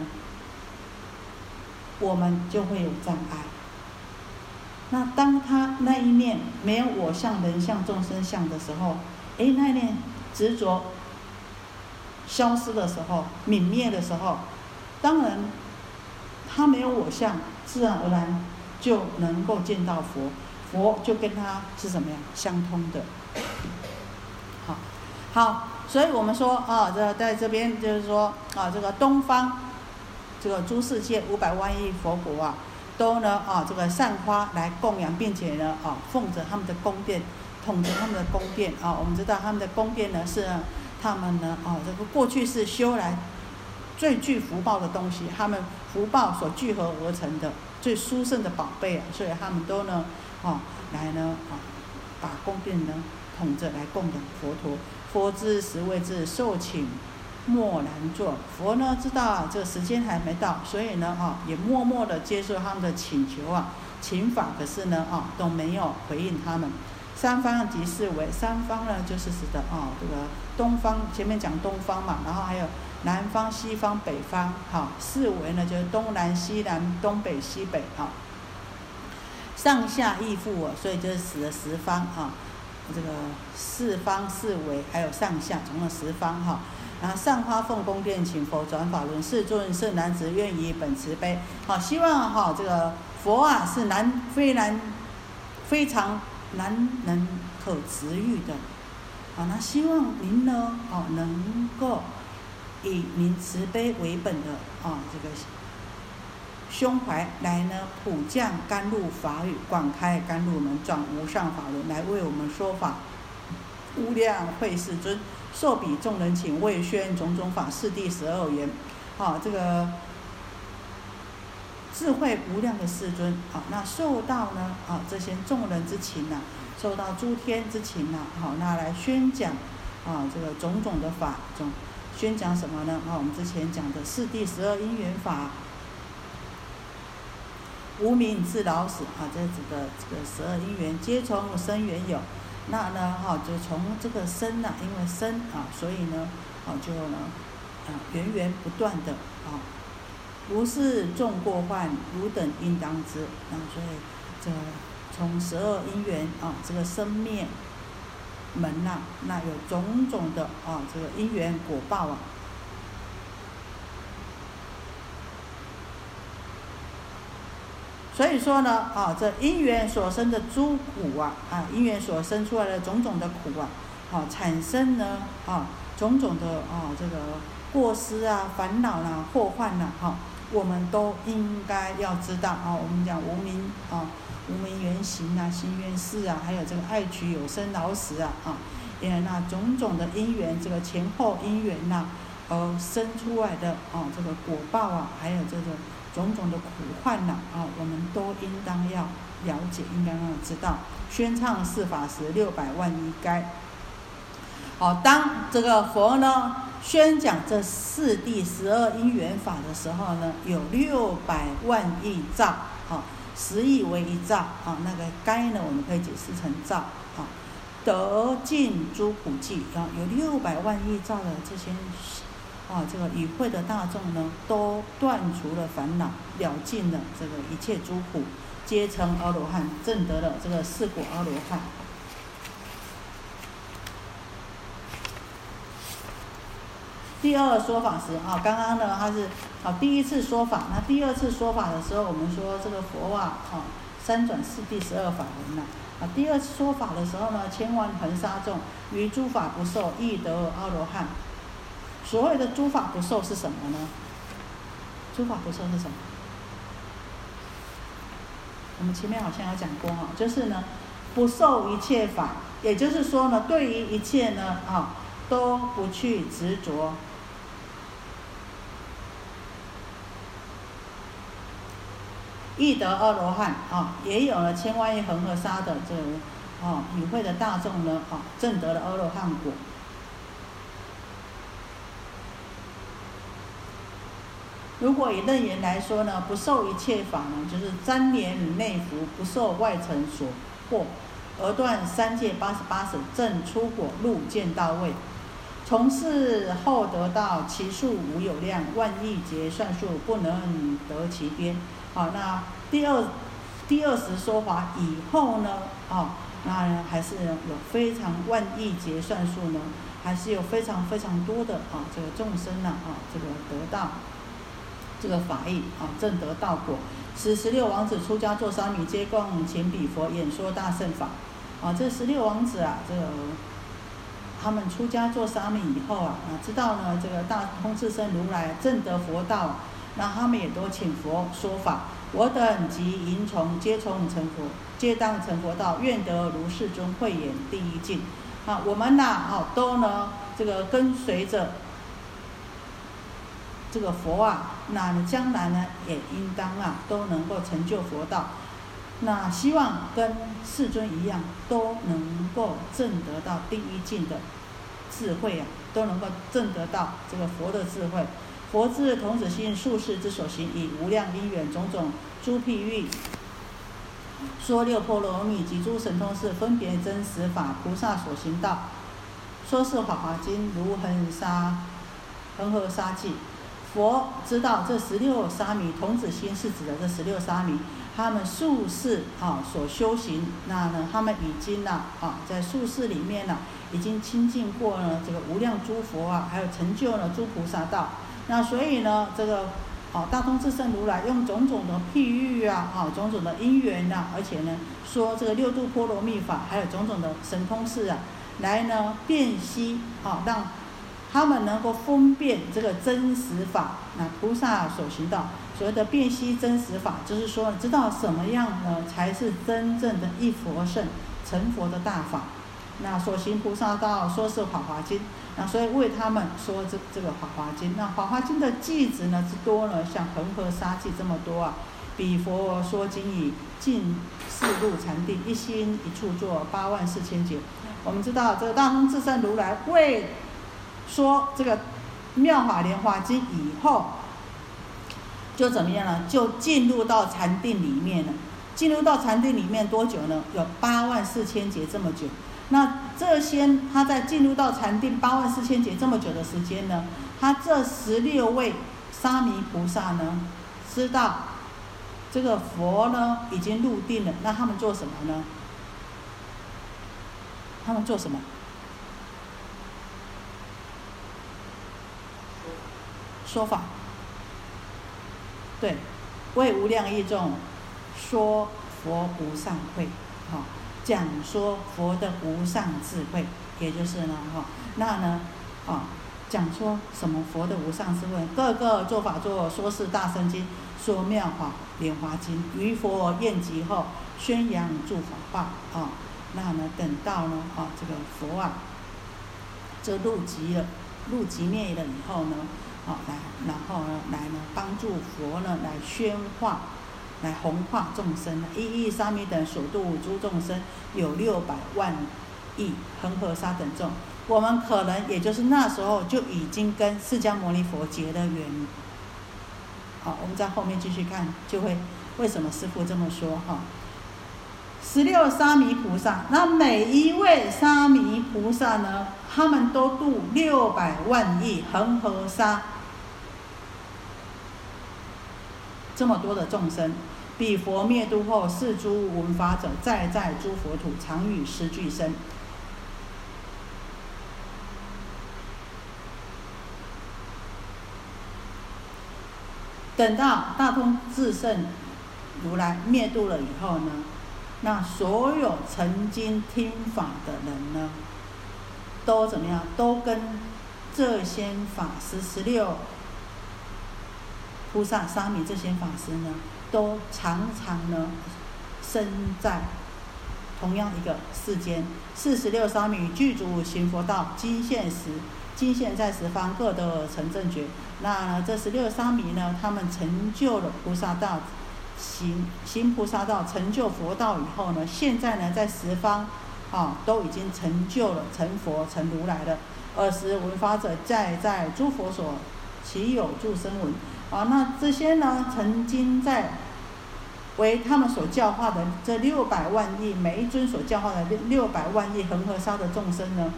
我们就会有障碍。那当他那一面没有我相、人相、众生相的时候，哎，那一面执着。消失的时候，泯灭的时候，当然，他没有我相，自然而然就能够见到佛，佛就跟他是什么呀？相通的。好，好，所以我们说啊，这在这边就是说啊，这个东方，这个诸世界五百万亿佛国啊，都呢啊这个散花来供养，并且呢啊奉着他们的宫殿，统着他们的宫殿啊，我们知道他们的宫殿呢是。他们呢？哦，这个过去是修来最具福报的东西，他们福报所聚合而成的最殊胜的宝贝啊，所以他们都呢，哦，来呢，啊，把宫殿呢捧着来供养佛陀。佛之时位之受请，默然坐。佛呢知道啊，这个时间还没到，所以呢，啊，也默默的接受他们的请求啊，请法，可是呢，啊，都没有回应他们。三方即是为三方呢，就是指的啊，这个东方前面讲东方嘛，然后还有南方、西方、北方，哈，四维呢就是东南、西南、东北、西北，哈，上下亦复我，所以就是指的十方啊，这个四方四维还有上下，总共十方哈。然后上花奉宫殿，请佛转法轮，世尊圣男子愿以本慈悲，好，希望哈这个佛啊是南非南非常。难能可治愈的，好，那希望您呢，哦，能够以您慈悲为本的，啊，这个胸怀来呢，普降甘露法语，广开甘露门，转无上法轮，来为我们说法。无量会世尊，受彼众人请，为宣种种法，是第十二言。好，这个。智慧无量的世尊，好，那受到呢，啊，这些众人之情呐，受到诸天之情呐，好，那来宣讲，啊，这个种种的法，种宣讲什么呢？啊，我们之前讲的四谛十二因缘法，无名至老死，啊，这指的这个十二因缘皆从生缘有，那呢，哈，就从这个生呐，因为生啊，所以呢，啊，就呢，啊，源源不断的啊。不是众过患，汝等应当知。那所以，这从十二因缘啊，这个生灭门呐，那有种种的啊，这个因缘果报啊。所以说呢，啊，这因缘所生的诸苦啊，啊，因缘所生出来的种种的苦啊，啊，产生呢，啊，种种的啊，这个过失啊、烦恼啦、祸患呐，哈。我们都应该要知道啊，我们讲无名啊，无名原型啊，心愿事啊，还有这个爱取有生老死啊，啊，因为那种种的因缘，这个前后因缘呐，而生出来的啊，这个果报啊，还有这个种种的苦患呐，啊，我们都应当要了解，应该要知道。宣唱四法时，六百万一该。好，当这个佛呢？宣讲这四谛十二因缘法的时候呢，有六百万亿兆，啊，十亿为一兆，啊，那个该呢，我们可以解释成兆，啊，得尽诸苦际，啊，有六百万亿兆的这些，啊，这个与会的大众呢，都断除了烦恼，了尽了这个一切诸苦，皆成阿罗汉，证得了这个四果阿罗汉。第二说法时啊，刚刚呢他是啊第一次说法，那第二次说法的时候，我们说这个佛啊，啊三转四第十二法门呐。啊，第二次说法的时候呢，千万恒沙众于诸法不受，亦得阿罗汉。所谓的诸法不受是什么呢？诸法不受是什么？我们前面好像有讲过哈，就是呢，不受一切法，也就是说呢，对于一切呢，啊，都不去执着。易得阿罗汉啊，也有了千万亿恒河沙的这个啊与会的大众呢啊，证得了阿罗汉果。如果以楞严来说呢，不受一切法呢，就是粘连与内服，不受外尘所惑，而断三界八十八省，正出果入见到位，从事后得到其数无有量，万亿劫算数不能得其边。好，那第二第二十说法以后呢？啊，那还是有非常万亿劫算数呢，还是有非常非常多的啊，这个众生呢，啊，这个得到这个法义啊，正得道果。此十六王子出家做沙弥，皆供前比佛演说大圣法。啊，这十六王子啊，这个他们出家做沙弥以后啊，啊，知道呢，这个大通智胜如来正得佛道。那他们也都请佛说法，我等及淫虫皆从成佛，皆当成佛道，愿得如世尊慧眼第一境。啊，我们呐，哦，都呢，这个跟随着这个佛啊，那将来呢，也应当啊，都能够成就佛道。那希望跟世尊一样，都能够证得到第一境的智慧啊，都能够证得到这个佛的智慧。佛之童子心，术士之所行，以无量因缘种种诸譬喻，说六波罗蜜及诸神通是，分别真实法菩萨所行道。说是法华经如恒沙恒河沙记。佛知道这十六沙弥童子心是指的这十六沙弥，他们术士啊所修行，那呢他们已经呢啊在术士里面呢已经亲近过了这个无量诸佛啊，还有成就了诸菩萨道。那所以呢，这个哦，大通智胜如来用种种的譬喻啊，啊，种种的因缘呐，而且呢，说这个六度波罗蜜法，还有种种的神通事啊，来呢辨析啊，让他们能够分辨这个真实法。那菩萨所行道，所谓的辨析真实法，就是说知道什么样呢才是真正的一佛圣成佛的大法。那所行菩萨道，说是《法华经》。那所以为他们说这这个《法华经》，那《法华经》的句子呢之多呢，像恒河沙记这么多啊。比佛说经已尽四路禅定，一心一处做八万四千劫。我们知道这个大通智胜如来为说这个《妙法莲华经》以后，就怎么样呢？就进入到禅定里面了。进入到禅定里面多久呢？有八万四千劫这么久。那这些他在进入到禅定八万四千劫这么久的时间呢，他这十六位沙弥菩萨呢，知道这个佛呢已经入定了，那他们做什么呢？他们做什么？说法。对，为无量义众说佛无上慧，好。讲说佛的无上智慧，也就是呢，哈，那呢，啊，讲说什么佛的无上智慧，各个做法做说是大圣经，说妙法莲华经，于佛宴集后，宣扬诸法化，啊，那呢，等到呢，啊，这个佛啊，这入极了，入极灭了以后呢，啊，来，然后呢，来呢，帮助佛呢，来宣化。来弘化众生，一亿沙弥等所度诸众生有六百万亿恒河沙等众，我们可能也就是那时候就已经跟释迦牟尼佛结了缘。好，我们在后面继续看，就会为什么师父这么说哈？十六沙弥菩萨，那每一位沙弥菩萨呢，他们都度六百万亿恒河沙。这么多的众生，彼佛灭度后，是诸闻法者，在在诸佛土，常与师俱生。等到大通智胜如来灭度了以后呢，那所有曾经听法的人呢，都怎么样？都跟这些法师十六菩萨、沙弥这些法师呢，都常常呢，生在同样一个世间。四十六沙弥具足行佛道，今现时，今现在十方各得成正觉。那这十六沙弥呢，他们成就了菩萨道，行行菩萨道，成就佛道以后呢，现在呢，在十方，啊，都已经成就了成佛、成如来了。尔时闻法者，在在诸佛所，其有助生闻？啊，那这些呢，曾经在为他们所教化的这六百万亿每一尊所教化的六六百万亿恒河沙的众生呢，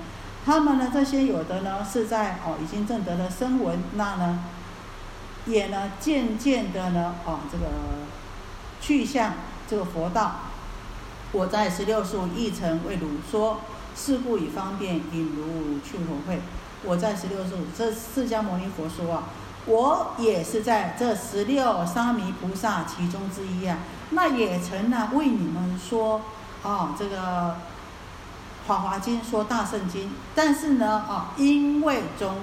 他们呢这些有的呢是在哦已经证得了声闻，那呢也呢渐渐的呢啊这个去向这个佛道。我在十六数一成为如说，是故以方便引如去佛会。我在十六数，这释迦牟尼佛说啊。我也是在这十六沙弥菩萨其中之一啊，那也曾呢为你们说啊这个《法华经》说大圣经，但是呢啊因为中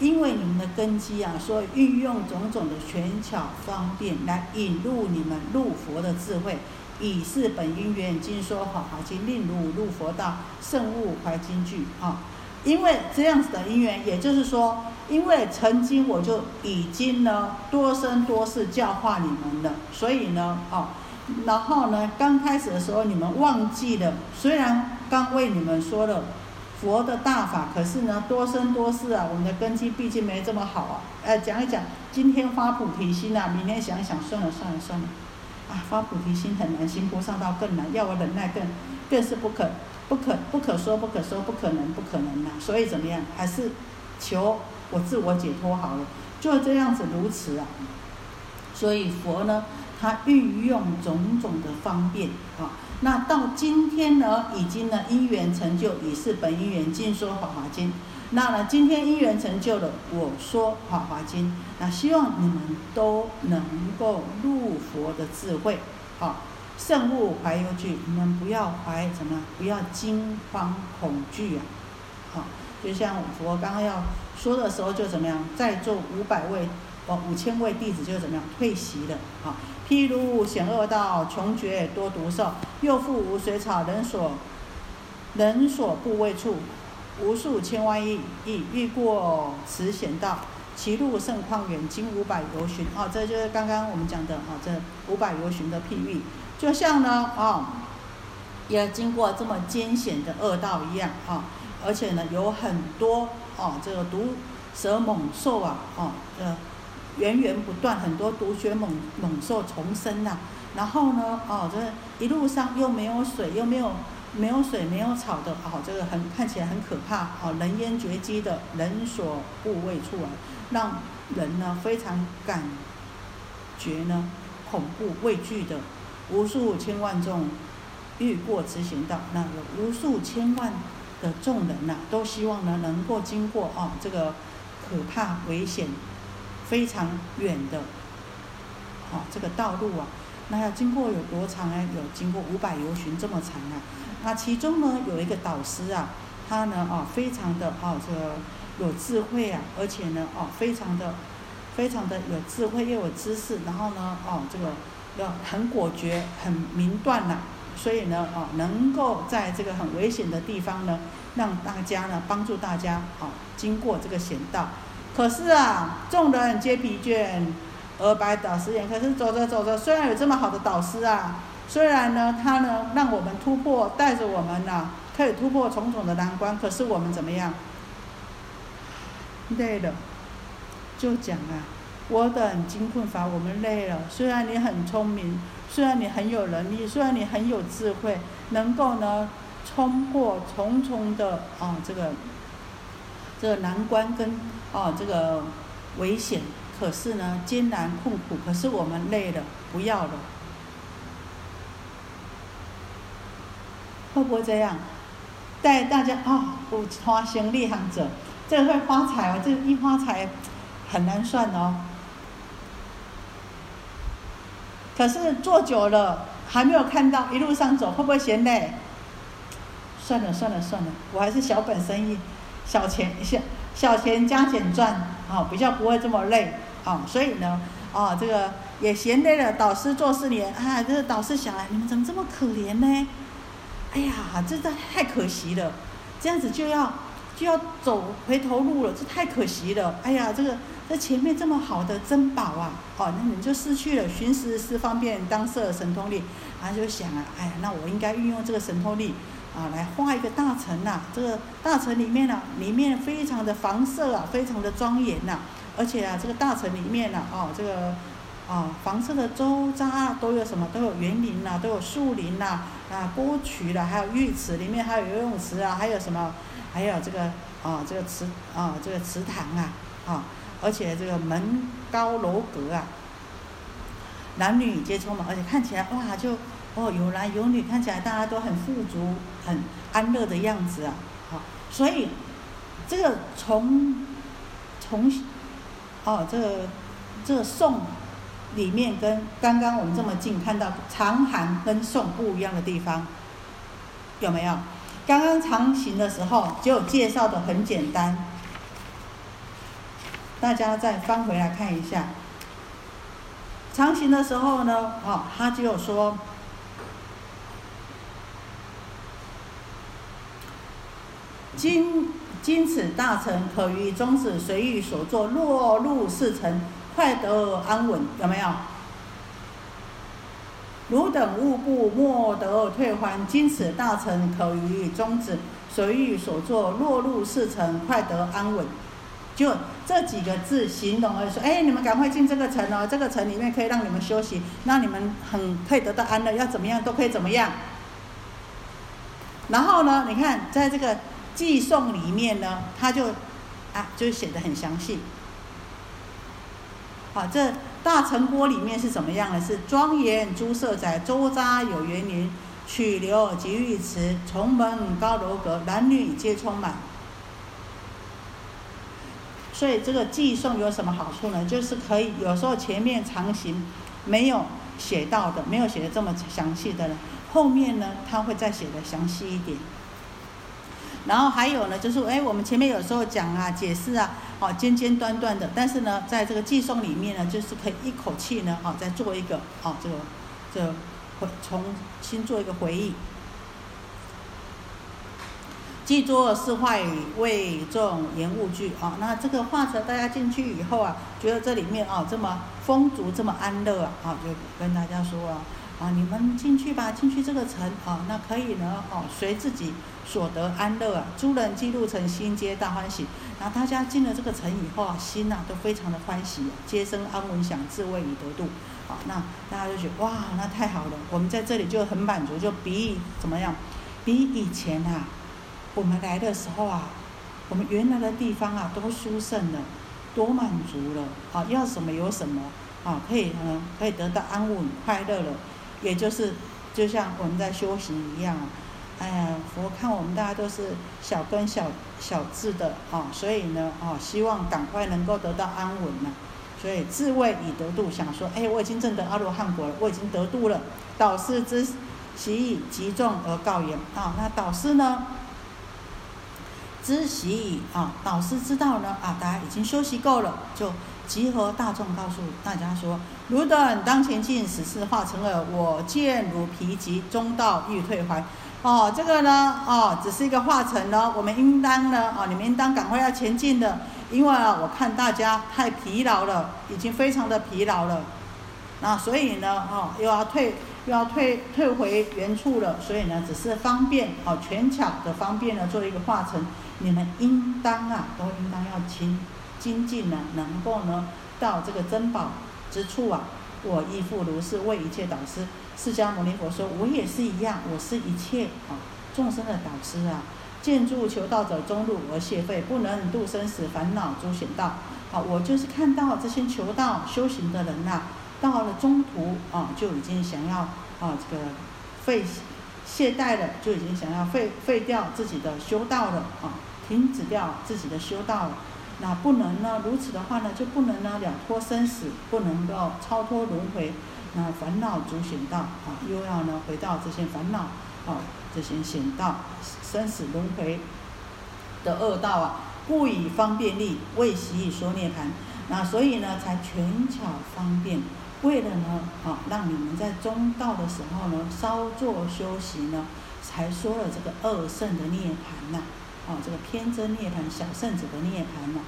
因为你们的根基啊，所以运用种种的权巧方便来引入你们入佛的智慧，以是本因缘经说《法华经》，令如入佛道，圣悟怀经句啊。因为这样子的因缘，也就是说，因为曾经我就已经呢多生多世教化你们了，所以呢，哦，然后呢，刚开始的时候你们忘记了，虽然刚为你们说了佛的大法，可是呢，多生多世啊，我们的根基毕竟没这么好啊。哎，讲一讲，今天发菩提心啊，明天想一想，算了算了算了，啊，发菩提心很难，行菩萨道更难，要我忍耐更更是不可。不可不可说不可说不可能不可能呐，所以怎么样？还是求我自我解脱好了，就这样子如此啊。所以佛呢，他运用种种的方便啊。那到今天呢，已经呢因缘成就，已是本因缘尽说法华经。那呢，今天因缘成就了，我说法华经。那希望你们都能够入佛的智慧，好。圣物怀忧惧，你们不要怀什么？不要惊慌恐惧啊！好，就像佛刚刚要说的时候，就怎么样？在座五百位哦，五千位弟子就怎么样？退席了啊！譬如险恶道，穷绝多毒兽，又复无水草，人所人所不畏处，无数千万亿亿欲过此险道，其路甚旷远，经五百由旬。哦，这就是刚刚我们讲的啊，这五百由旬的譬喻。就像呢，啊，也经过这么艰险的恶道一样，啊，而且呢，有很多哦，这个毒蛇猛兽啊，哦，呃，源源不断，很多毒血猛猛兽重生呐。然后呢，哦，这一路上又没有水，又没有没有水，没有草的，哦，这个很看起来很可怕，哦，人烟绝迹的，人所部位处啊，让人呢非常感觉呢恐怖畏惧的。无数千万众欲过此行道，那有无数千万的众人呐，都希望呢能够经过哦这个可怕危险非常远的哦这个道路啊，那要经过有多长呢？有经过五百由旬这么长啊。那其中呢有一个导师啊，他呢哦非常的哦这个有智慧啊，而且呢哦非常的非常的有智慧又有知识，然后呢哦这个。要很果决、很明断呐，所以呢，哦，能够在这个很危险的地方呢，让大家呢帮助大家，哦，经过这个险道。可是啊，众人皆疲倦，而白导师言。可是走着走着，虽然有这么好的导师啊，虽然呢，他呢让我们突破，带着我们呢可以突破重重的难关，可是我们怎么样？累了，就讲啊。我等经困乏，我们累了。虽然你很聪明，虽然你很有能力，虽然你很有智慧，能够呢冲破重重的啊这个这个难关跟啊这个危险，可是呢艰难困苦，可是我们累了，不要了，会不会这样？带大家啊，不花心立行者，这会发财哦，这一发财很难算哦。可是坐久了还没有看到，一路上走会不会嫌累？算了算了算了，我还是小本生意，小钱小小钱加减赚，啊，比较不会这么累，啊，所以呢，啊，这个也嫌累了。导师做四年，啊，这个导师想啊，你们怎么这么可怜呢？哎呀，这这太可惜了，这样子就要就要走回头路了，这太可惜了。哎呀，这个这前面这么好的珍宝啊，哦，那你就失去了寻时是方便当色神通力，他就想啊，哎呀，那我应该运用这个神通力啊，来画一个大城呐。这个大城里面呢，里面非常的房舍啊，非常的庄严呐，而且啊，这个大城里面呢，哦，这个。啊，房舍的周匝都有什么？都有园林呐，都有树林呐，啊，沟渠啦，还有浴池，里面还有游泳池啊，还有什么？还有这个啊，这个池啊，这个池塘啊，啊，而且这个门高楼阁啊，男女皆充满，而且看起来哇，就哦有男有女，看起来大家都很富足、很安乐的样子啊，好，所以这个从从哦，这个这个宋。里面跟刚刚我们这么近看到长行跟宋不一样的地方，有没有？刚刚长行的时候就介绍的很简单，大家再翻回来看一下。长行的时候呢，哦，他就说，今今此大成，可于中止随欲所作，落入四成。快得安稳，有没有？汝等勿怖，莫得退还。今此大成，可于终止。随欲所作，落入四城，快得安稳。就这几个字形容而说，哎，你们赶快进这个城哦，这个城里面可以让你们休息，让你们很可以得到安乐，要怎么样都可以怎么样。然后呢，你看在这个寄送里面呢，他就啊，就写的很详细。好，这大城郭里面是怎么样的？是庄严诸色宅，周匝有园林，曲流及浴池，重门高楼阁，男女皆充满。所以这个寄送有什么好处呢？就是可以有时候前面长行没有写到的，没有写的这么详细的呢，后面呢他会再写的详细一点。然后还有呢，就是哎，我们前面有时候讲啊，解释啊，哦，尖尖端端的，但是呢，在这个寄送里面呢，就是可以一口气呢，哦，再做一个，哦，这个，这回重新做一个回忆。记作是话语，为众言物句，哦，那这个画册大家进去以后啊，觉得这里面哦这么丰足，这么安乐啊，啊，就跟大家说啊，啊，你们进去吧，进去这个城，啊，那可以呢，哦，随自己。所得安乐啊，诸人记录成心皆大欢喜。那大家进了这个城以后啊，心呐都非常的欢喜，皆生安稳享，自谓已得度。好，那大家就觉得哇，那太好了，我们在这里就很满足，就比怎么样？比以前啊，我们来的时候啊，我们原来的地方啊，多殊胜了，多满足了啊，要什么有什么啊，可以嗯，可以得到安稳快乐了，也就是就像我们在修行一样。哎呀，佛看我们大家都是小根小小智的啊，所以呢啊，希望赶快能够得到安稳呢，所以自谓已得度，想说，哎，我已经证得阿罗汉果了，我已经得度了。导师之喜以集众而告言啊，那导师呢，知喜以啊，导师知道呢啊，大家已经休息够了，就集合大众告诉大家说，汝等当前进，此事化成耳，我见汝疲极，中道欲退还。哦，这个呢，哦，只是一个化成呢，我们应当呢，哦，你们应当赶快要前进的，因为啊，我看大家太疲劳了，已经非常的疲劳了，那所以呢，哦，又要退，又要退，退回原处了，所以呢，只是方便，哦，权巧的方便呢，做一个化成，你们应当啊，都应当要精精进呢，能够呢，到这个珍宝之处啊，我亦复如是，为一切导师。释迦牟尼佛说：“我也是一样，我是一切啊众生的导师啊。见诸求道者中路而谢废，不能度生死烦恼诸险道。好，我就是看到这些求道修行的人呐，到了中途啊，就已经想要啊这个废懈怠了，就已经想要废废掉自己的修道了啊，停止掉自己的修道了。那不能呢？如此的话呢，就不能呢了脱生死，不能够超脱轮回。”那烦恼主险道啊，又要呢回到这些烦恼啊，这些险道，生死轮回的恶道啊，不以方便力为习以说涅盘。那所以呢，才权巧方便，为了呢啊，让你们在中道的时候呢，稍作修习呢，才说了这个二圣的涅盘呐，啊这个偏真涅盘、小圣者的涅盘呐。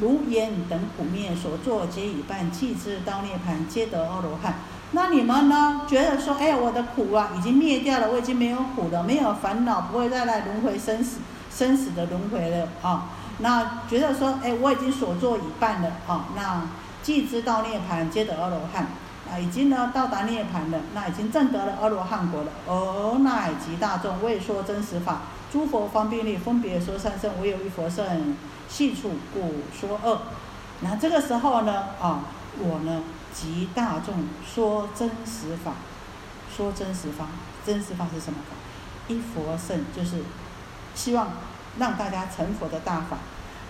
如烟等苦灭所作皆已半，弃之到涅盘，皆得阿罗汉。那你们呢？觉得说，哎，我的苦啊，已经灭掉了，我已经没有苦了，没有烦恼，不会再来轮回生死，生死的轮回了啊。那觉得说，哎，我已经所作已半了啊。那既知道涅盘，皆得阿罗汉。啊，已经呢到达涅盘了，那已经证得了阿罗汉国了。而乃及大众未说真实法，诸佛方便力分别说三圣，唯有一佛圣。细处故说恶，那这个时候呢，啊，我呢，即大众说真实法，说真实法，真实法是什么法？一佛圣就是希望让大家成佛的大法。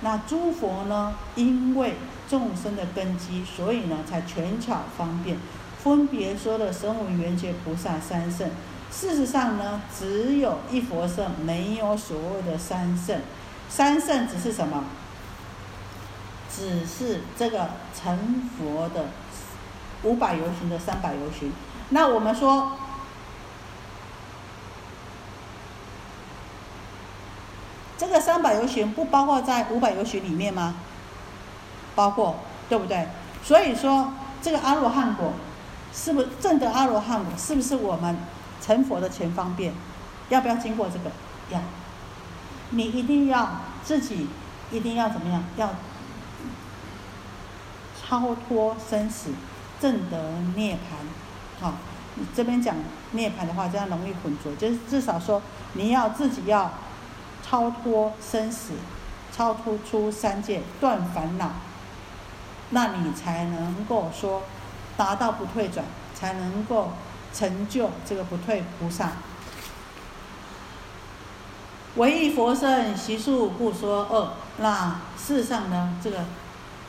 那诸佛呢，因为众生的根基，所以呢，才权巧方便，分别说了神无缘觉菩萨三圣。事实上呢，只有一佛圣，没有所谓的三圣。三圣只是什么？只是这个成佛的五百游行的三百游行。那我们说，这个三百游行不包括在五百游行里面吗？包括，对不对？所以说，这个阿罗汉果，是不是正得阿罗汉果？是不是我们成佛的前方便？要不要经过这个？要。你一定要自己，一定要怎么样？要超脱生死，正得涅槃。好，你这边讲涅槃的话，这样容易混浊。就是至少说，你要自己要超脱生死，超脱出三界，断烦恼，那你才能够说达到不退转，才能够成就这个不退菩萨。唯一佛圣习数不说恶，那事实上呢？这个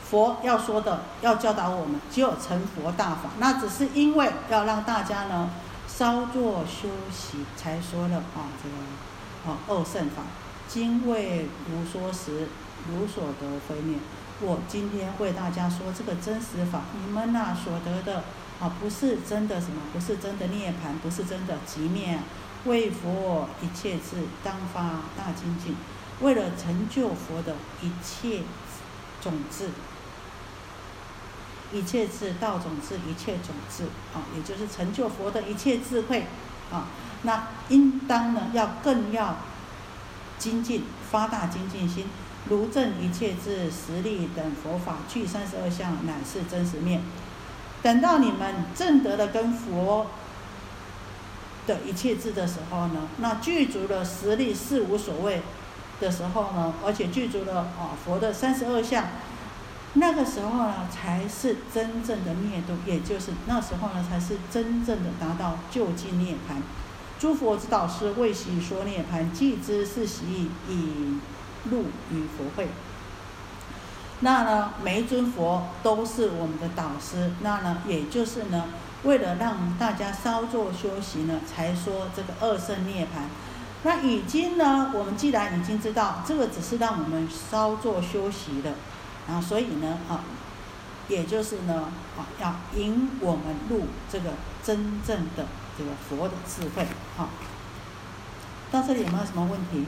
佛要说的，要教导我们，只有成佛大法。那只是因为要让大家呢稍作休息，才说了啊这个啊二圣法。今为如说时，如所得非灭。我今天为大家说这个真实法，你们呐所得的啊不是真的什么？不是真的涅槃，不是真的极灭。为佛一切智，当发大精进。为了成就佛的一切种子，一切智道种子，一切种子啊，也就是成就佛的一切智慧啊。那应当呢，要更要精进，发大精进心，如证一切智实力等佛法，具三十二相，乃是真实面。等到你们证得了跟佛。的一切智的时候呢，那具足了实力是无所谓的时候呢，而且具足了啊佛的三十二相，那个时候呢才是真正的灭度，也就是那时候呢才是真正的达到究竟涅槃。诸佛之导师为习说涅槃，既知是习以入于佛会。那呢每一尊佛都是我们的导师，那呢也就是呢。为了让大家稍作休息呢，才说这个二圣涅槃。那已经呢，我们既然已经知道这个只是让我们稍作休息的，啊，所以呢，啊，也就是呢，啊，要引我们入这个真正的这个佛的智慧，好。到这里有没有什么问题？